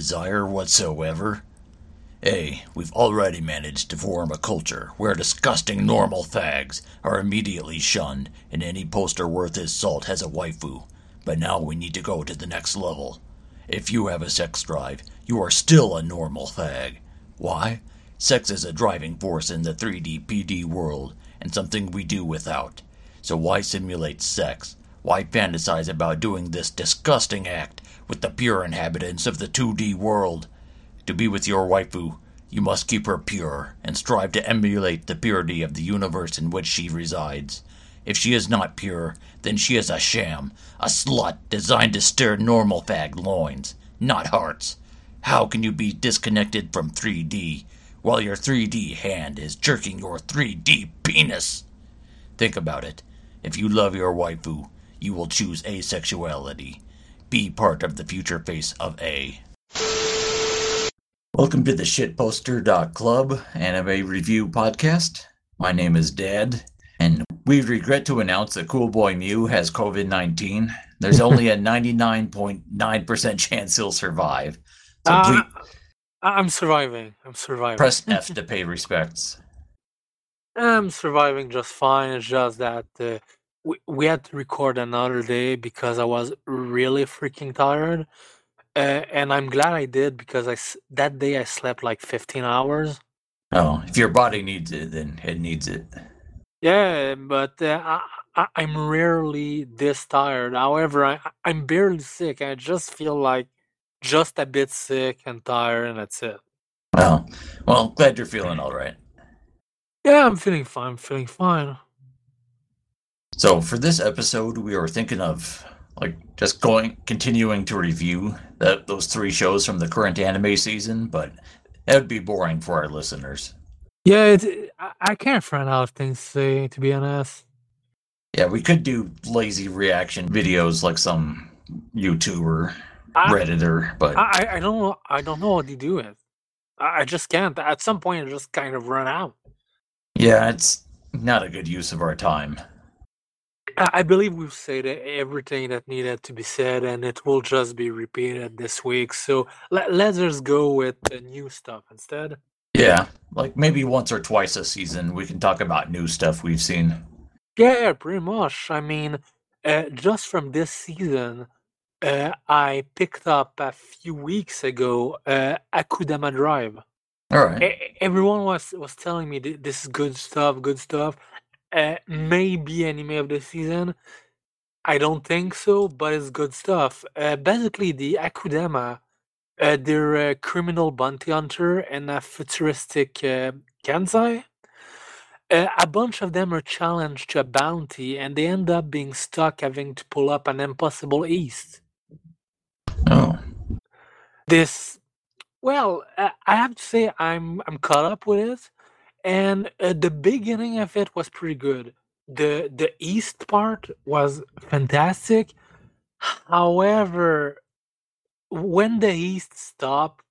desire whatsoever? A. We've already managed to form a culture where disgusting normal fags are immediately shunned and any poster worth his salt has a waifu. But now we need to go to the next level. If you have a sex drive, you are still a normal fag. Why? Sex is a driving force in the 3D PD world and something we do without. So why simulate sex? Why fantasize about doing this disgusting act with the pure inhabitants of the 2D world? To be with your waifu, you must keep her pure and strive to emulate the purity of the universe in which she resides. If she is not pure, then she is a sham, a slut designed to stir normal fag loins, not hearts. How can you be disconnected from 3D while your 3D hand is jerking your 3D penis? Think about it. If you love your waifu, you will choose asexuality. Be part of the future face of A. Welcome to the shitposter.club anime review podcast. My name is Dad, and we regret to announce that Cool Boy Mew has COVID 19. There's only a 99.9% chance he'll survive. So Uh, please I'm surviving. I'm surviving. press F to pay respects. I'm surviving just fine. It's just that uh, we, we had to record another day because I was really freaking tired. Uh, and I'm glad I did because I that day I slept like 15 hours. Oh, if your body needs it, then it needs it. Yeah, but uh, I, I'm rarely this tired. However, I- I'm barely sick. I just feel like just a bit sick and tired, and that's it. Well, well, glad you're feeling all right. Yeah, I'm feeling fine. I'm feeling fine. So for this episode, we were thinking of like just going, continuing to review that those three shows from the current anime season, but that would be boring for our listeners. Yeah, I, I can't run out of things to say, to be honest. Yeah, we could do lazy reaction videos like some YouTuber, I, Redditor, but I, I- don't know. I don't know how to do it. I, I just can't. At some point, I just kind of run out. yeah, it's not a good use of our time. I, believe we've said everything that needed to be said, and it will just be repeated this week. So let, let's just go with the new stuff instead. Yeah, like maybe once or twice a season we can talk about new stuff we've seen. Yeah, pretty much. I mean, uh, just from this season, uh, I picked up a few weeks ago uh, Akudama Drive. All right. E- everyone was was telling me th- this is good stuff, good stuff. Uh, maybe anime of the season. I don't think so, but it's good stuff. Uh, basically, the Akudama, uh, they're a criminal bounty hunter and a futuristic uh, Kansai. Uh, a bunch of them are challenged to a bounty, and they end up being stuck having to pull up an impossible east. Oh, This, well, uh, I have to say I'm I'm caught up with it, and uh, the beginning of it was pretty good. the The east part was fantastic. However, when the east stopped,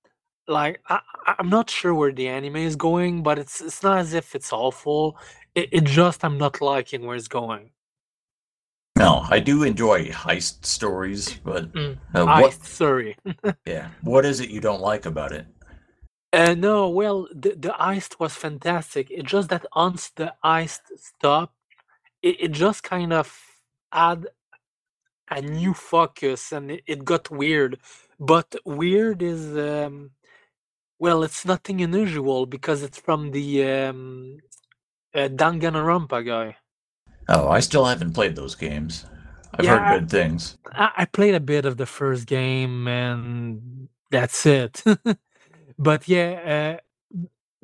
like I, I'm not sure where the anime is going, but it's it's not as if it's awful. It, it just I'm not liking where it's going. no, I do enjoy heist stories, but Mm, uh, what? sorry. Yeah, what is it you don't like about it? Uh, no, well, the the iced was fantastic. It's just that once the iced stopped, it, it just kind of had a new focus and it, it got weird. But weird is um well, it's nothing unusual because it's from the um uh, Danganronpa guy. Oh, I still haven't played those games. I've Yeah, heard good things. I, I played a bit of the first game and that's it. but yeah, uh,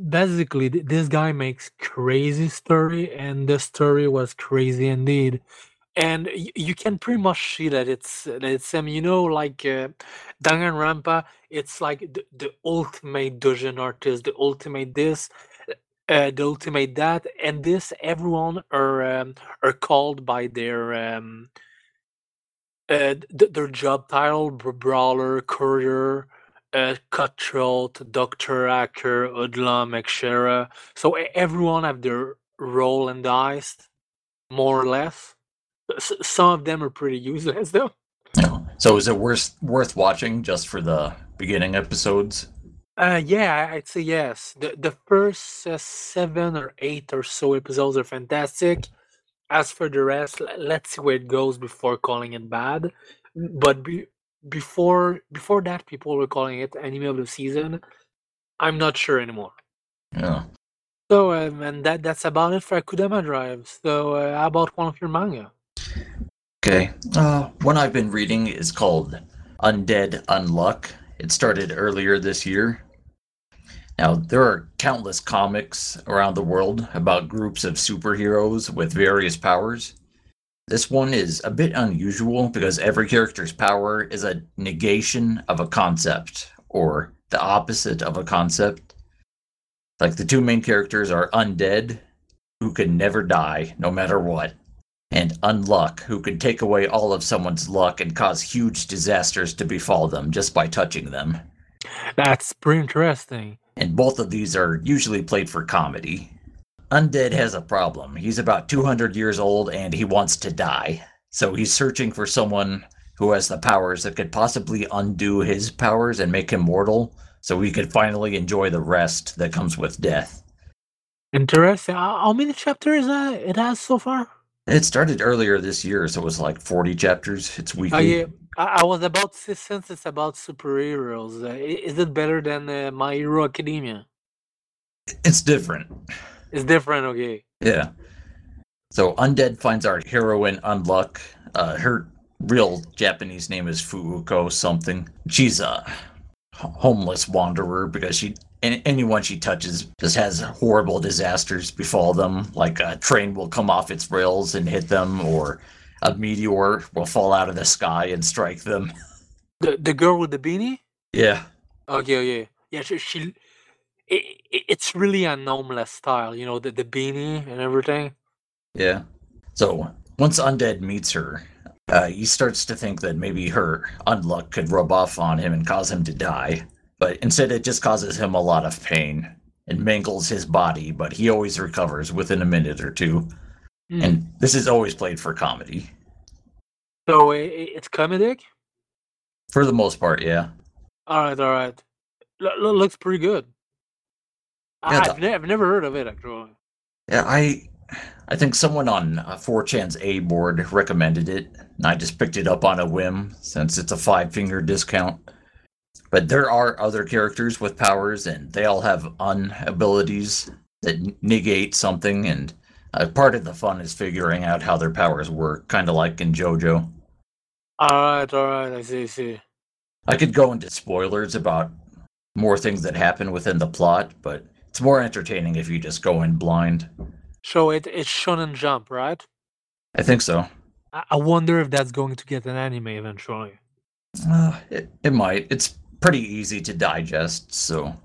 basically th- this guy makes crazy story and the story was crazy indeed. And y- you can pretty much see that it's that it's um you know like uh, Danganronpa it's like the, the ultimate doujin artist the ultimate this uh, the ultimate that and this everyone are um, are called by their um uh, th- their job title brawler courier uh, cutthroat doctor hacker hoodlum etc so everyone have their role and heist more or less S- some of them are pretty useless though No. So is it worth worth watching just for the beginning episodes? Uh, yeah, I'd say yes. The the first uh, seven or eight or so episodes are fantastic. As for the rest, let's see where it goes before calling it bad. But be, before before that, people were calling it anime of the season. I'm not sure anymore. Yeah. So, um, and that that's about it for Akudama Drive. So, uh, how about one of your manga? Okay. Uh, one I've been reading is called Undead Unluck. It started earlier this year. Now, there are countless comics around the world about groups of superheroes with various powers. This one is a bit unusual because every character's power is a negation of a concept, or the opposite of a concept. Like the two main characters are undead, who can never die, no matter what, and unluck, who can take away all of someone's luck and cause huge disasters to befall them just by touching them. That's pretty interesting. And both of these are usually played for comedy. Undead has a problem. He's about 200 years old and he wants to die. So he's searching for someone who has the powers that could possibly undo his powers and make him mortal so he could finally enjoy the rest that comes with death. Interesting. How many chapters uh, it has so far? It started earlier this year, so it was like 40 chapters. It's weekly. Oh yeah, I, I was about to say since it's about superheroes, uh, is it better than uh, My Hero Academia? It's different. It's different, okay. Yeah. So Undead finds our heroine Unluck. Uh, her real Japanese name is Fuuko something. She's a homeless wanderer because she an- anyone she touches just has horrible disasters befall them. Like a train will come off its rails and hit them, or a meteor will fall out of the sky and strike them. The the girl with the beanie? Yeah. Okay, okay. Yeah, she, she i i- it's really a homeless style, you know, the, the beanie and everything. Yeah. So once Undead meets her, uh, he starts to think that maybe her unluck could rub off on him and cause him to die. But instead, it just causes him a lot of pain and mangles his body, but he always recovers within a minute or two. Hmm. And this is always played for comedy. So it's comedic? For the most part, yeah. All right, all right. Lo- looks pretty good. Yeah, I've, ne- I've never heard of it actually. Yeah, I I think someone on uh, 4chan's A board recommended it, and I just picked it up on a whim since it's a five finger discount. But there are other characters with powers, and they all have un abilities that negate something, and uh, part of the fun is figuring out how their powers work, kind of like in JoJo. All right, all right. I see, I see. I could go into spoilers about more things that happen within the plot, but it's more entertaining if you just go in blind. So it it's Shonen Jump, right? I think so. I, I wonder if that's going to get an anime eventually. Uh, it, it might. It's pretty easy to digest, so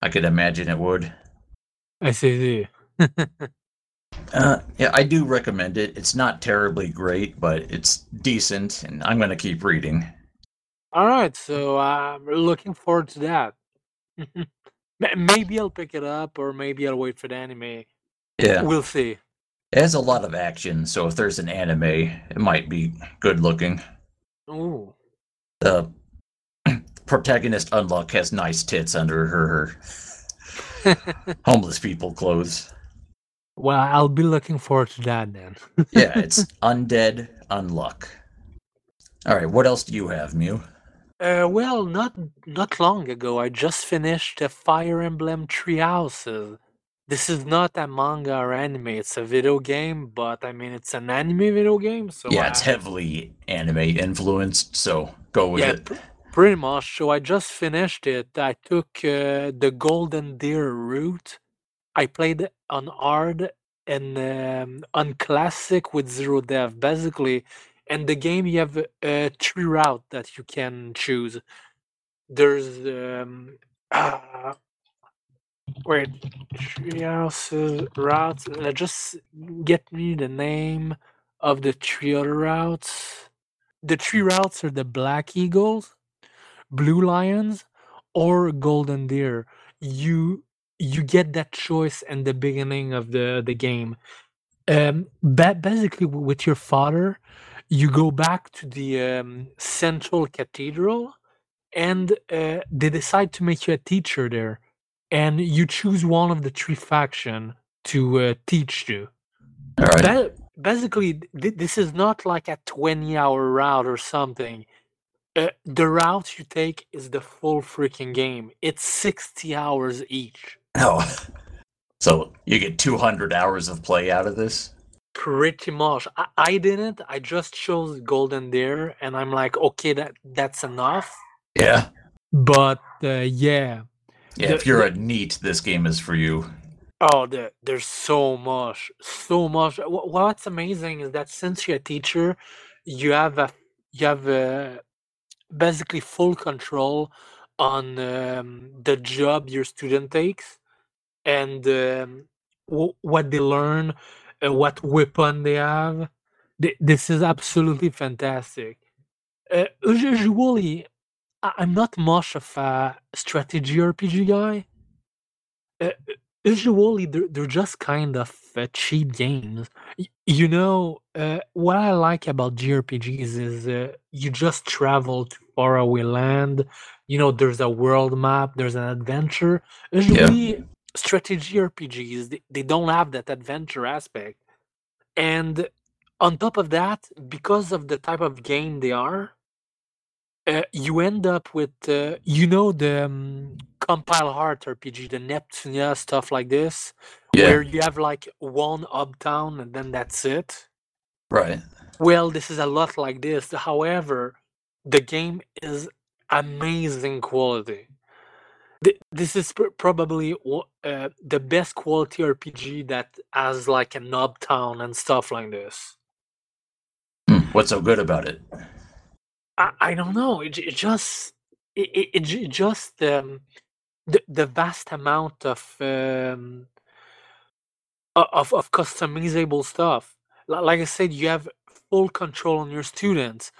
I could imagine it would. I see. Uh, yeah, I do recommend it. It's not terribly great, but it's decent, and I'm going to keep reading. All right, so I'm looking forward to that. Ma- maybe I'll pick it up, or maybe I'll wait for the anime. Yeah, We'll see. it has a lot of action, so if there's an anime, it might be good looking. Ooh. The protagonist Unluck has nice tits under her, her homeless people clothes. well, I'll be looking forward to that then. Yeah, it's Undead Unluck. All right, what else do you have, Mew? Uh, well, not not long ago, I just finished a Fire Emblem Three Houses. This is not a manga or anime; it's a video game. But I mean, it's an anime video game, so yeah, it's I- heavily anime influenced, so go with yeah, it. pr- pretty much. So I just finished it. I took uh, the Golden Deer route. I played on hard and um, on classic with zero dev, basically. And the game, you have a three route that you can choose. There's um, uh, wait, three houses routes. Let's just get me the name of the three other routes. The three routes are the Black Eagles, Blue Lions, or Golden Deer. You you get that choice in the beginning of the the game. Um, ba- basically, with your father, you go back to the um, central cathedral and uh, they decide to make you a teacher there and you choose one of the three faction to uh, teach you All right. Ba- basically th- this is not like a 20 hour route or something uh, the route you take is the full freaking game it's 60 hours each Oh. So you get 200 hours of play out of this? Pretty much. I, I didn't. I just chose Golden Deer, and I'm like, okay, that that's enough. Yeah. But uh, yeah, Yeah, The- if you're a neat, this game is for you. oh, the, there's so much, so much. Wh- What's amazing is that since you're a teacher, you have a you have a, basically full control on um, the job your student takes and um, w- what they learn, uh, what weapon they have. Th- This is absolutely fantastic. Uh, usually, I'm not much of a strategy RPG guy. Uh, usually, they're, they're just kind of uh, cheap games. Y- You know, uh, what I like about JRPGs is uh, you just travel to faraway land. You know, there's a world map, there's an adventure. Usually, strategy RPGs, they, they don't have that adventure aspect. And on top of that, because of the type of game they are, uh, you end up with, uh, you know, the um, Compile Heart RPG, the Neptunia, stuff like this, Yeah. where you have like one uptown and then that's it. Right. Well, this is a lot like this. However, the game is amazing quality. Th- This is pr- probably uh, the best quality RPG that has like an town and stuff like this. Hmm, What's so good about it? I, I don't know. It, it just it, it, it just um, the the vast amount of um, of of customizable stuff. Li- Like I said, you have full control on your students,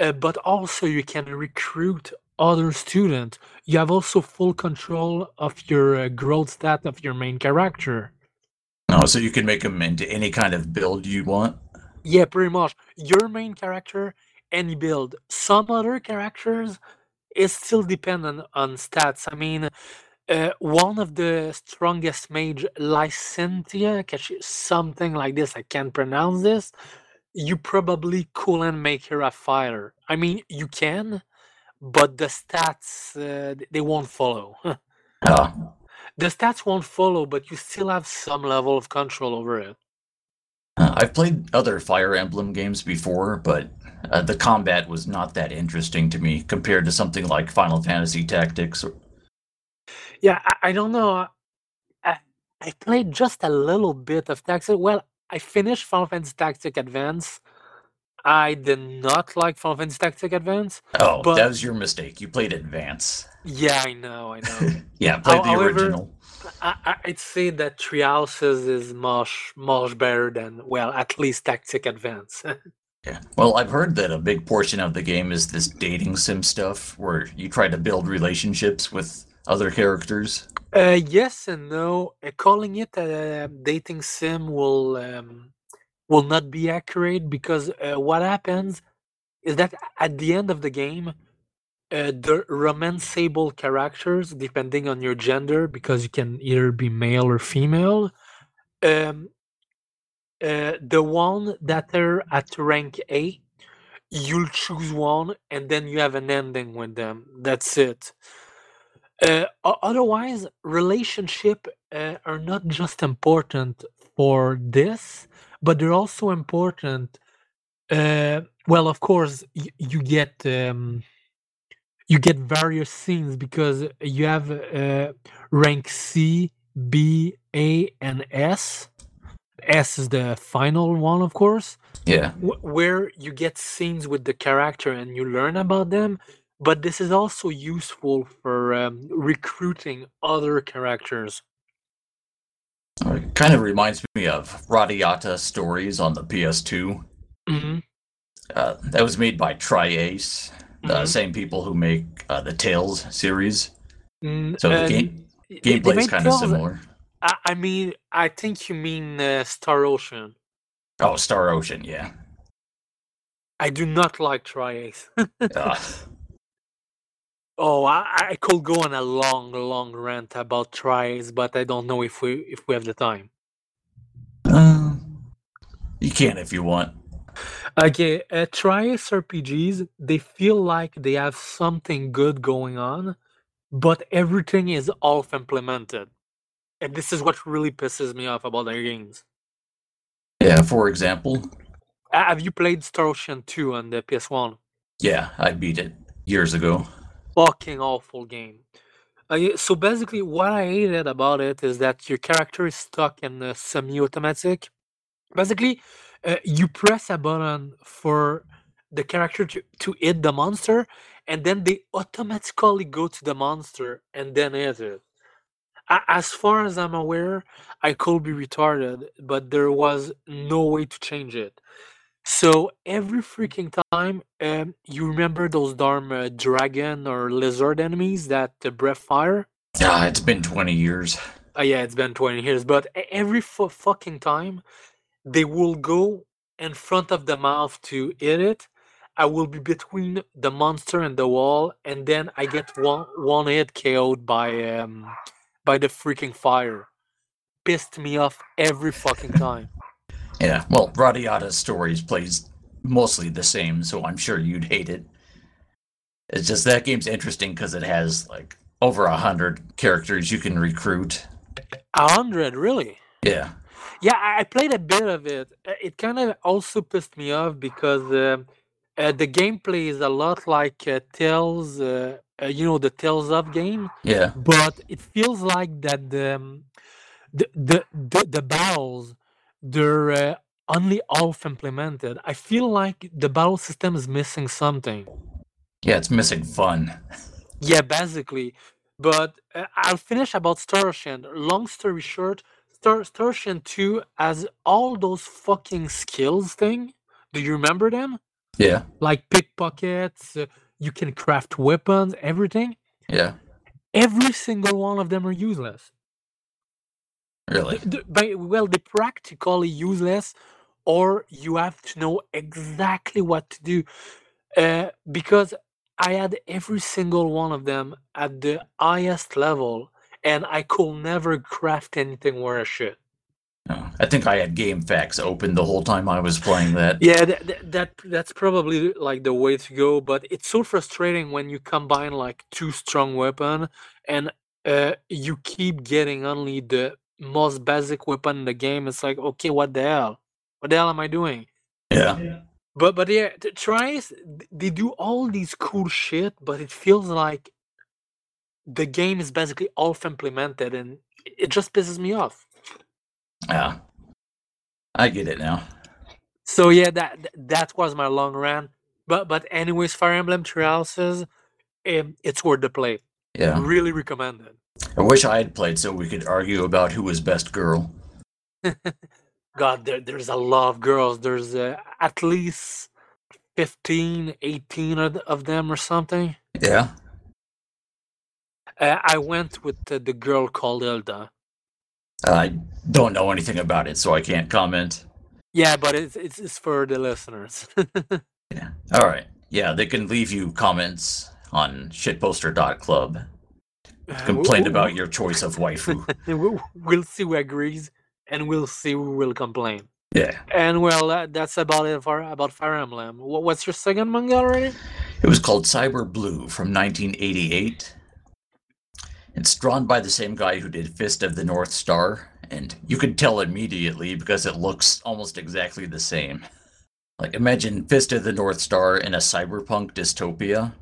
uh, but also you can recruit other student, You have also full control of your uh, growth stat of your main character. Oh, so you can make them into any kind of build you want? Yeah, pretty much. Your main character, any build. Some other characters is still dependent on stats. I mean, uh, one of the strongest mage, Lycentia, catch something like this. I can't pronounce this. You probably couldn't make her a fighter. I mean, you can, but the stats uh, they won't follow. Oh, the stats won't follow, but you still have some level of control over it. Uh, I've played other Fire Emblem games before, but uh, the combat was not that interesting to me compared to something like Final Fantasy Tactics. or- Yeah, I, I don't know. I, I played just a little bit of Tactics. Well, I finished Final Fantasy Tactic Advance. I did not like Final Fantasy Tactic Advance. Oh, But- that was your mistake. You played Advance. Yeah, I know, I know. yeah, played the original. I, I'd say that Houses is much, much better than, well, at least Tactic Advance. Yeah. Well, I've heard that a big portion of the game is this dating sim stuff where you try to build relationships with other characters. Uh, yes and no. Uh, calling it a dating sim will um, will not be accurate because uh, what happens is that at the end of the game, uh, the romanceable characters, depending on your gender, because you can either be male or female, um, uh, the one that are at rank A, you'll choose one, and then you have an ending with them. That's it. Uh, otherwise, relationship uh, are not just important for this, but they're also important. Uh, well, of course, y- you get um, you get various scenes because you have uh, rank C, B, A, and S. S is the final one, of course Yeah. wh- where you get scenes with the character and you learn about them but this is also useful for um, recruiting other characters It kind of reminds me of Radiata Stories on the PS2. hmm Uh, that was made by Tri-Ace, the Mhm. same people who make uh, the Tales series. Mm, So the game- Gameplay is kind of similar. I, I mean i think you mean uh, star ocean Oh, Star Ocean, yeah. I do not like Tri-Ace. Oh, I, I could go on a long, long rant about Tri-Ace, but I don't know if we if we have the time. Uh, you can if you want. Okay, uh, Tri-Ace RPGs, they feel like they have something good going on, but everything is off implemented. And this is what really pisses me off about their games. Yeah, for example. Uh, Have you played Star Ocean 2 on the PS1? Yeah, I beat it years ago. Fucking awful game. Uh, so basically, what I hated about it is that your character is stuck in semi-automatic. Basically, uh, you press a button for the character to, to hit the monster, and then they automatically go to the monster and then hit it. A- As far as I'm aware, I could be retarded, but there was no way to change it. So every freaking time, um, you remember those darn uh, dragon or lizard enemies that uh, breath fire? Ah, it's been 20 years. Uh, yeah, it's been 20 years, but e- every fu- fucking time they will go in front of the mouth to hit it. I will be between the monster and the wall, and then I get one one hit KO'd by um by the freaking fire. Pissed me off every fucking time. Yeah, well, Radiata's stories plays mostly the same, so I'm sure you'd hate it. It's just that game's interesting because it has like over a hundred characters you can recruit. A hundred, really? Yeah, Yeah, I I played a bit of it. Uh, It kind of also pissed me off because um, uh, the gameplay is a lot like uh, Tales, uh, uh, you know, the Tales of game, yeah, but it feels like that the um, the the the, the battles they're uh, only half implemented. I feel like the battle system is missing something. yeah. It's missing fun. Yeah, basically. But uh, I'll finish about Star Ocean. Long story short, Star, Star Ocean 2 has all those fucking skills thing. Do you remember them? Yeah, Like pickpockets, uh, you can craft weapons, everything. yeah, Every single one of them are useless. Really. Th- th- by- well, they're practically useless, or you have to know exactly what to do. Uh, because I had every single one of them at the highest level, and I could never craft anything a shit. No, I think I had GameFAQs open the whole time I was playing that. Yeah, that, that, that that's probably like the way to go. But it's so frustrating when you combine like two strong weapon, and uh, you keep getting only the most basic weapon in the game. It's like, okay, what the hell? What the hell am I doing? Yeah, But but yeah, t- tries they do all these cool shit, but it feels like the game is basically off implemented, and it it just pisses me off. yeah. I get it now. So yeah, that that was my long rant. But but anyways, Fire Emblem Three Houses, um, it's worth the play. Yeah, Really recommended. I wish I had played so we could argue about who was best girl. God, there, there's a lot of girls. There's uh, at least 15, 18 of, of them or something. Yeah, Uh, I went with uh, the girl called Hilda. I don't know anything about it, so I can't comment. Yeah, but it's it's, it's for the listeners. Yeah. All right. Yeah, they can leave you comments on shitposter.club. Complain about your choice of waifu. We'll see who agrees, and we'll see who will complain. Yeah. And well, that, that's about it for about Fire Emblem. Wha- What's your second manga already? It was called Cyber Blue from 1988. It's drawn by the same guy who did Fist of the North Star, and you could tell immediately because it looks almost exactly the same. Like, imagine Fist of the North Star in a cyberpunk dystopia.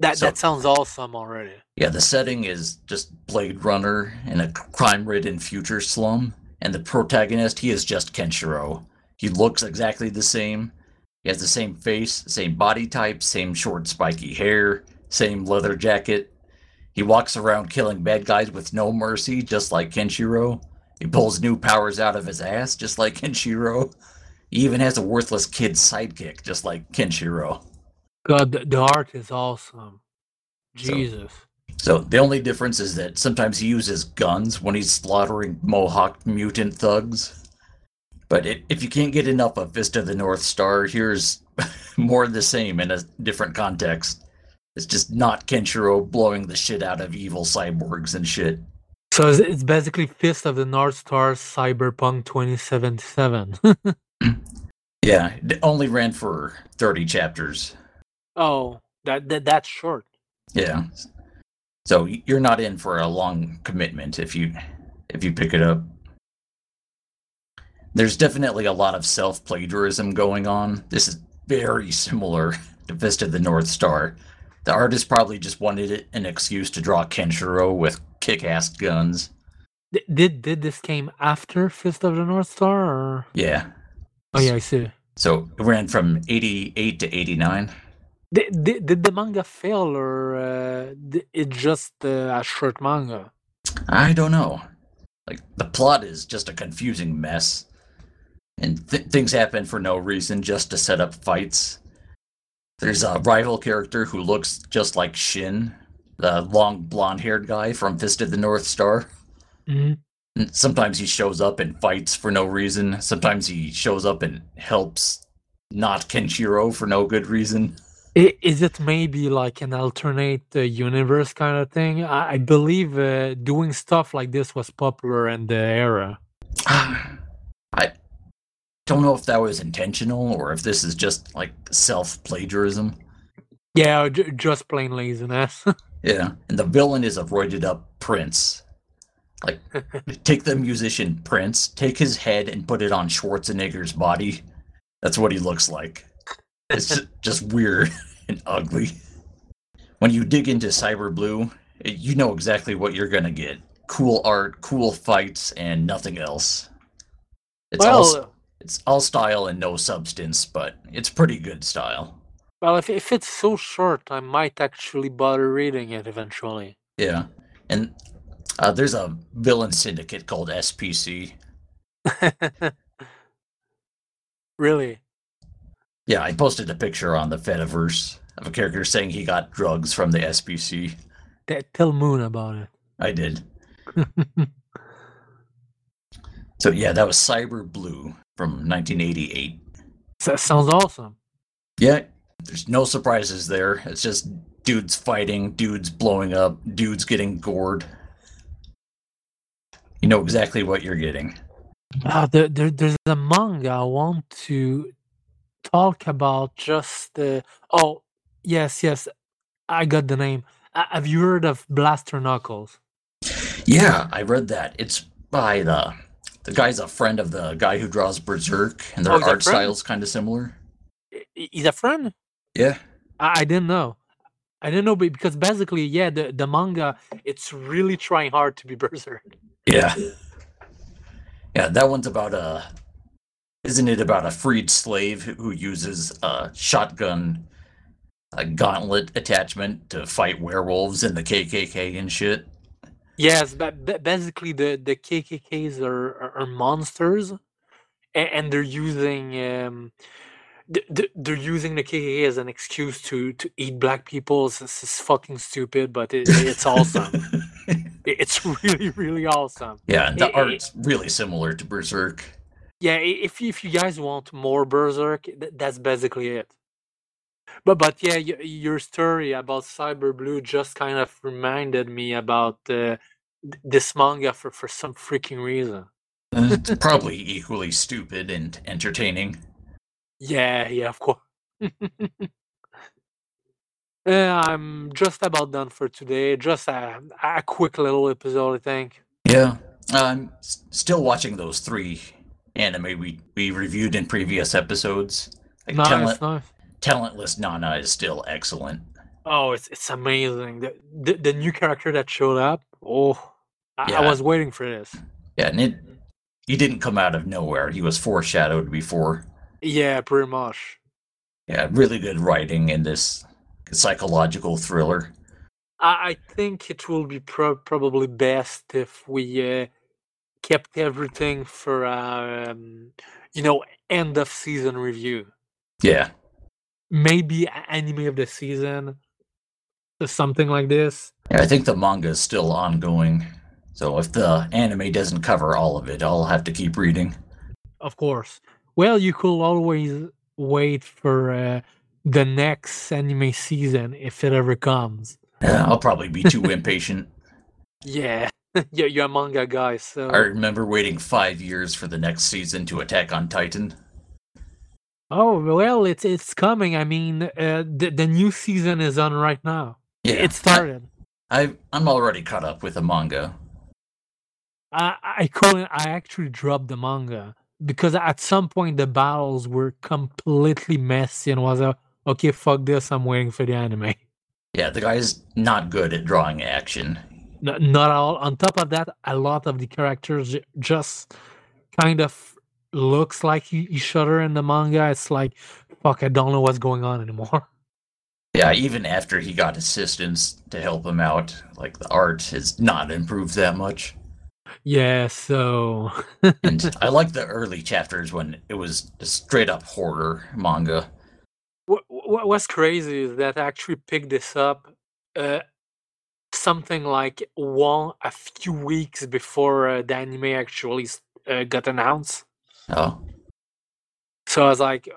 That So- that sounds awesome already. Yeah, the setting is just Blade Runner in a crime ridden future slum, and the protagonist, he is just Kenshiro. He looks exactly the same. He has the same face, same body type, same short spiky hair, same leather jacket. He walks around killing bad guys with no mercy, just like Kenshiro. He pulls new powers out of his ass, just like Kenshiro. He even has a worthless kid sidekick, just like Kenshiro. God, the, the art is awesome. Jesus. So the only difference is that sometimes he uses guns when he's slaughtering Mohawk mutant thugs. But it, if you can't get enough of Fist of the North Star, here's more of the same in a different context. It's just not Kenshiro blowing the shit out of evil cyborgs and shit. So it's, it's basically Fist of the North Star Cyberpunk 2077. Yeah, it only ran for 30 chapters. Oh, that, that that's short. Yeah. So you're not in for a long commitment if you if you pick it up. There's definitely a lot of self-plagiarism going on. This is very similar to Fist of the North Star. The artist probably just wanted it an excuse to draw Kenshiro with kick-ass guns. D- Did did this came after Fist of the North Star? Or... Yeah. Oh yeah, I see. So it ran from 88 to 89. Did, did, did the manga fail or uh, it just uh, a short manga? I don't know. Like the plot is just a confusing mess, and th- things happen for no reason, just to set up fights. There's a rival character who looks just like Shin, the long blonde-haired guy from Fist of the North Star. Mhm. And sometimes he shows up and fights for no reason. Sometimes he shows up and helps not Kenshiro for no good reason. Is it maybe like an alternate uh, universe kind of thing? I, I believe uh, doing stuff like this was popular in the era. I don't know if that was intentional or if this is just like self plagiarism. Yeah, j- just plain laziness. Yeah, and the villain is a roided up prince. Like, take the musician Prince, take his head and put it on Schwarzenegger's body. That's what he looks like. It's just weird and ugly. When you dig into Cyber Blue, you know exactly what you're gonna get: cool art, cool fights, and nothing else. It's all it's all style and no substance, but it's pretty good style. well, if if it's so short, I might actually bother reading it eventually. Yeah, and uh, there's a villain syndicate called SPC. really? Yeah, I posted a picture on the Fediverse of a character saying he got drugs from the SPC. T- Tell Moon about it. I did. So yeah, that was Cyber Blue from 1988. So- sounds awesome. Yeah, there's no surprises there. It's just dudes fighting, dudes blowing up, dudes getting gored. You know exactly what you're getting. Uh, there, there, there's a manga I want to talk about. Just uh, oh yes, yes, I got the name. Uh, have you heard of Blaster Knuckles? Yeah, I read that. It's by the the guy's a friend of the guy who draws Berserk, and their Oh, art style's kind of similar. He's a friend. Yeah. I, I didn't know. I didn't know be- because basically, yeah, the, the manga it's really trying hard to be Berserk. Yeah. Yeah, that one's about a. Isn't it about a freed slave who- uses a shotgun, a gauntlet attachment to fight werewolves and the KKK and shit? Yes, but basically the the KKKs are are, are monsters, and, they're using um, th- th- they're using the KKK as an excuse to to eat black people. This is fucking stupid, but it, it's awesome. It's really really awesome. yeah, and the I- I- art's really similar to Berserk. Yeah, if you- if you guys want more Berserk, that's basically it. But but yeah, your story about Cyber Blue just kind of reminded me about uh, this manga for for some freaking reason. Uh, It's probably equally stupid and entertaining. Yeah, yeah, of course. Yeah, I'm just about done for today. Just a, a quick little episode, I think. Yeah, I'm still watching those three anime we, we reviewed in previous episodes. Like Nice, Talent, nice. Talentless Nana is still excellent. Oh, it's it's amazing. The, the the new character that showed up. Oh, I, Yeah. I was waiting for this. Yeah, and it he didn't come out of nowhere. He was foreshadowed before. Yeah, pretty much. Yeah, really good writing in this psychological thriller. I, I think it will be pro- probably best if we uh, kept everything for our, um, you know, end of season review. Yeah, Maybe anime of the season, or something like this. yeah I think the manga is still ongoing. So if the anime doesn't cover all of it, I'll have to keep reading. of course. Well, you could always wait for uh, the next anime season if it ever comes. Yeah, I'll probably be too impatient. Yeah, yeah, you're a manga guy, so I remember waiting five years for the next season to Attack on Titan. oh well, it's it's coming. I mean, uh, the the new season is on right now. Yeah, It started. I, I'm already caught up with the manga. I I couldn't. I actually dropped the manga because at some point the battles were completely messy and was a okay. Fuck this. I'm waiting for the anime. Yeah, the guy's not good at drawing action. N- not all. On top of that, a lot of the characters just kind of looks like each other in the manga. It's like fuck. I don't know what's going on anymore. Yeah, even after he got assistance to help him out, like the art has not improved that much. Yeah. So And I like the early chapters when it was a straight up horror manga. what, what what's crazy is that I actually picked this up uh, something like one a few weeks before uh, the anime actually uh, got announced. Oh, So I was like,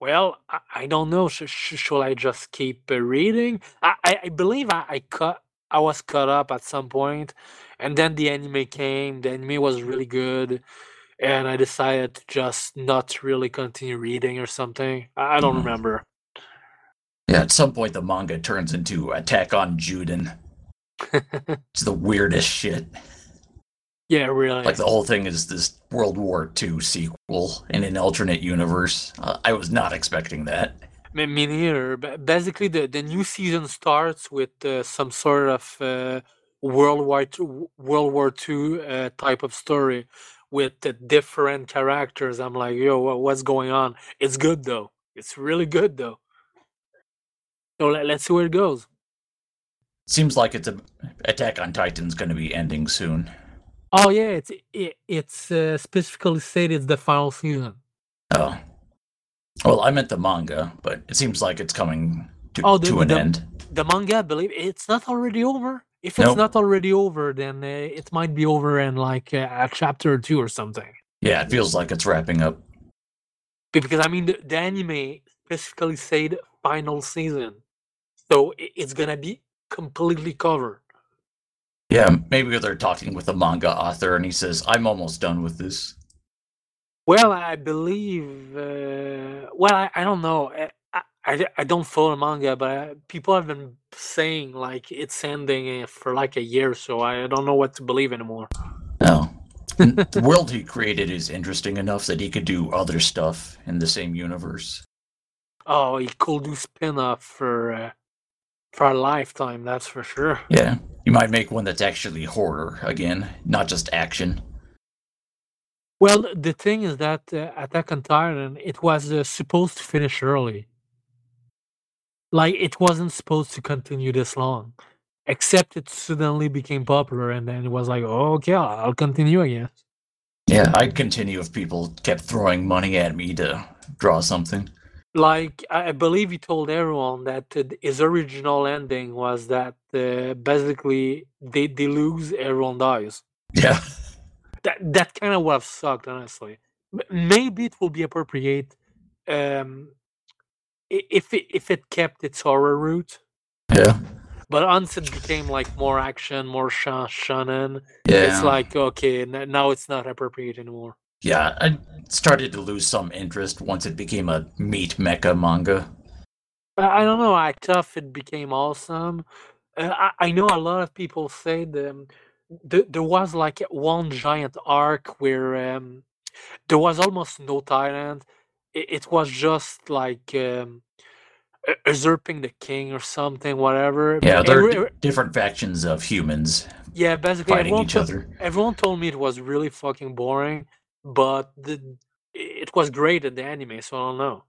well, I, I don't know. Sh- sh- should I just keep uh, reading? I, I, I believe I, I cut. I was caught up at some point, and then the anime came. The anime was really good, and I decided to just not really continue reading or something. I, I don't Mhm. remember. yeah, at some point the manga turns into Attack on Juden. It's the weirdest shit. yeah, really. Like the whole thing is this World War II sequel in an alternate universe. Uh, I was not expecting that. Me, me neither. But basically, the, the new season starts with uh, some sort of uh, World War II, World War II uh, type of story with different characters. I'm like, yo, what's going on? It's good though. It's really good though. So let, let's see where it goes. Seems like it's a Attack on Titan's going to be ending soon. Oh yeah, it's it, it's uh, specifically said it's the final season. Oh, well, I meant the manga, but it seems like it's coming to, Oh, the- to an the- end. The manga, I believe it's not already over. If it's Nope. not already over, then uh, it might be over in like uh, a chapter or two or something. Yeah, it feels like it's wrapping up. Because I mean the, the anime specifically said final season, so i- it's gonna be completely covered. Yeah, maybe they're talking with a manga author, and he says, "I'm almost done with this." Well, I believe. Uh, well, I, I don't know. I I don't follow manga, but uh, people have been saying like it's ending uh, for like a year, so I don't know what to believe anymore. No, the world he created is interesting enough that he could do other stuff in the same universe. Oh, he could do spin-off for uh, for a lifetime, that's for sure. Yeah, you might make one that's actually horror again, not just action. Well, the thing is that uh, Attack on Titan, it was uh, supposed to finish early. Like it wasn't supposed to continue this long, except it suddenly became popular, and then it was like, oh, okay, I'll I'll continue, I guess. Yeah, I'd continue if people kept throwing money at me to draw something. Like I believe he told everyone that his original ending was that uh, basically they they lose, everyone dies. Yeah, that that kind of would have sucked, honestly. Maybe it will be appropriate um, if it, if it kept its horror route, yeah, but once it became like more action, more sha- shonen, yeah. it's like okay, now it's not appropriate anymore. Yeah, I started to lose some interest once it became a meat mecha manga. I, don't know. I tough it became awesome. Uh, I, I know a lot of people say the, the there was like one giant arc where um, there was almost no tyrant. It, it was just like um, usurping the king or something, whatever. Yeah, Every- they're every- di- different factions of humans yeah, basically fighting everyone, each to- other. everyone told me it was really fucking boring, but the, it was great in the anime. So I don't know.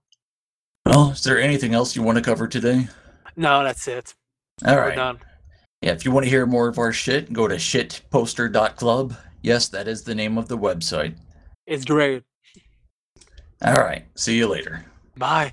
Well, is there anything else you want to cover today? No, that's it. All right. done. Yeah, if you want to hear more of our shit, go to shitposter.club. Yes, that is the name of the website. It's great. All right. See you later. Bye.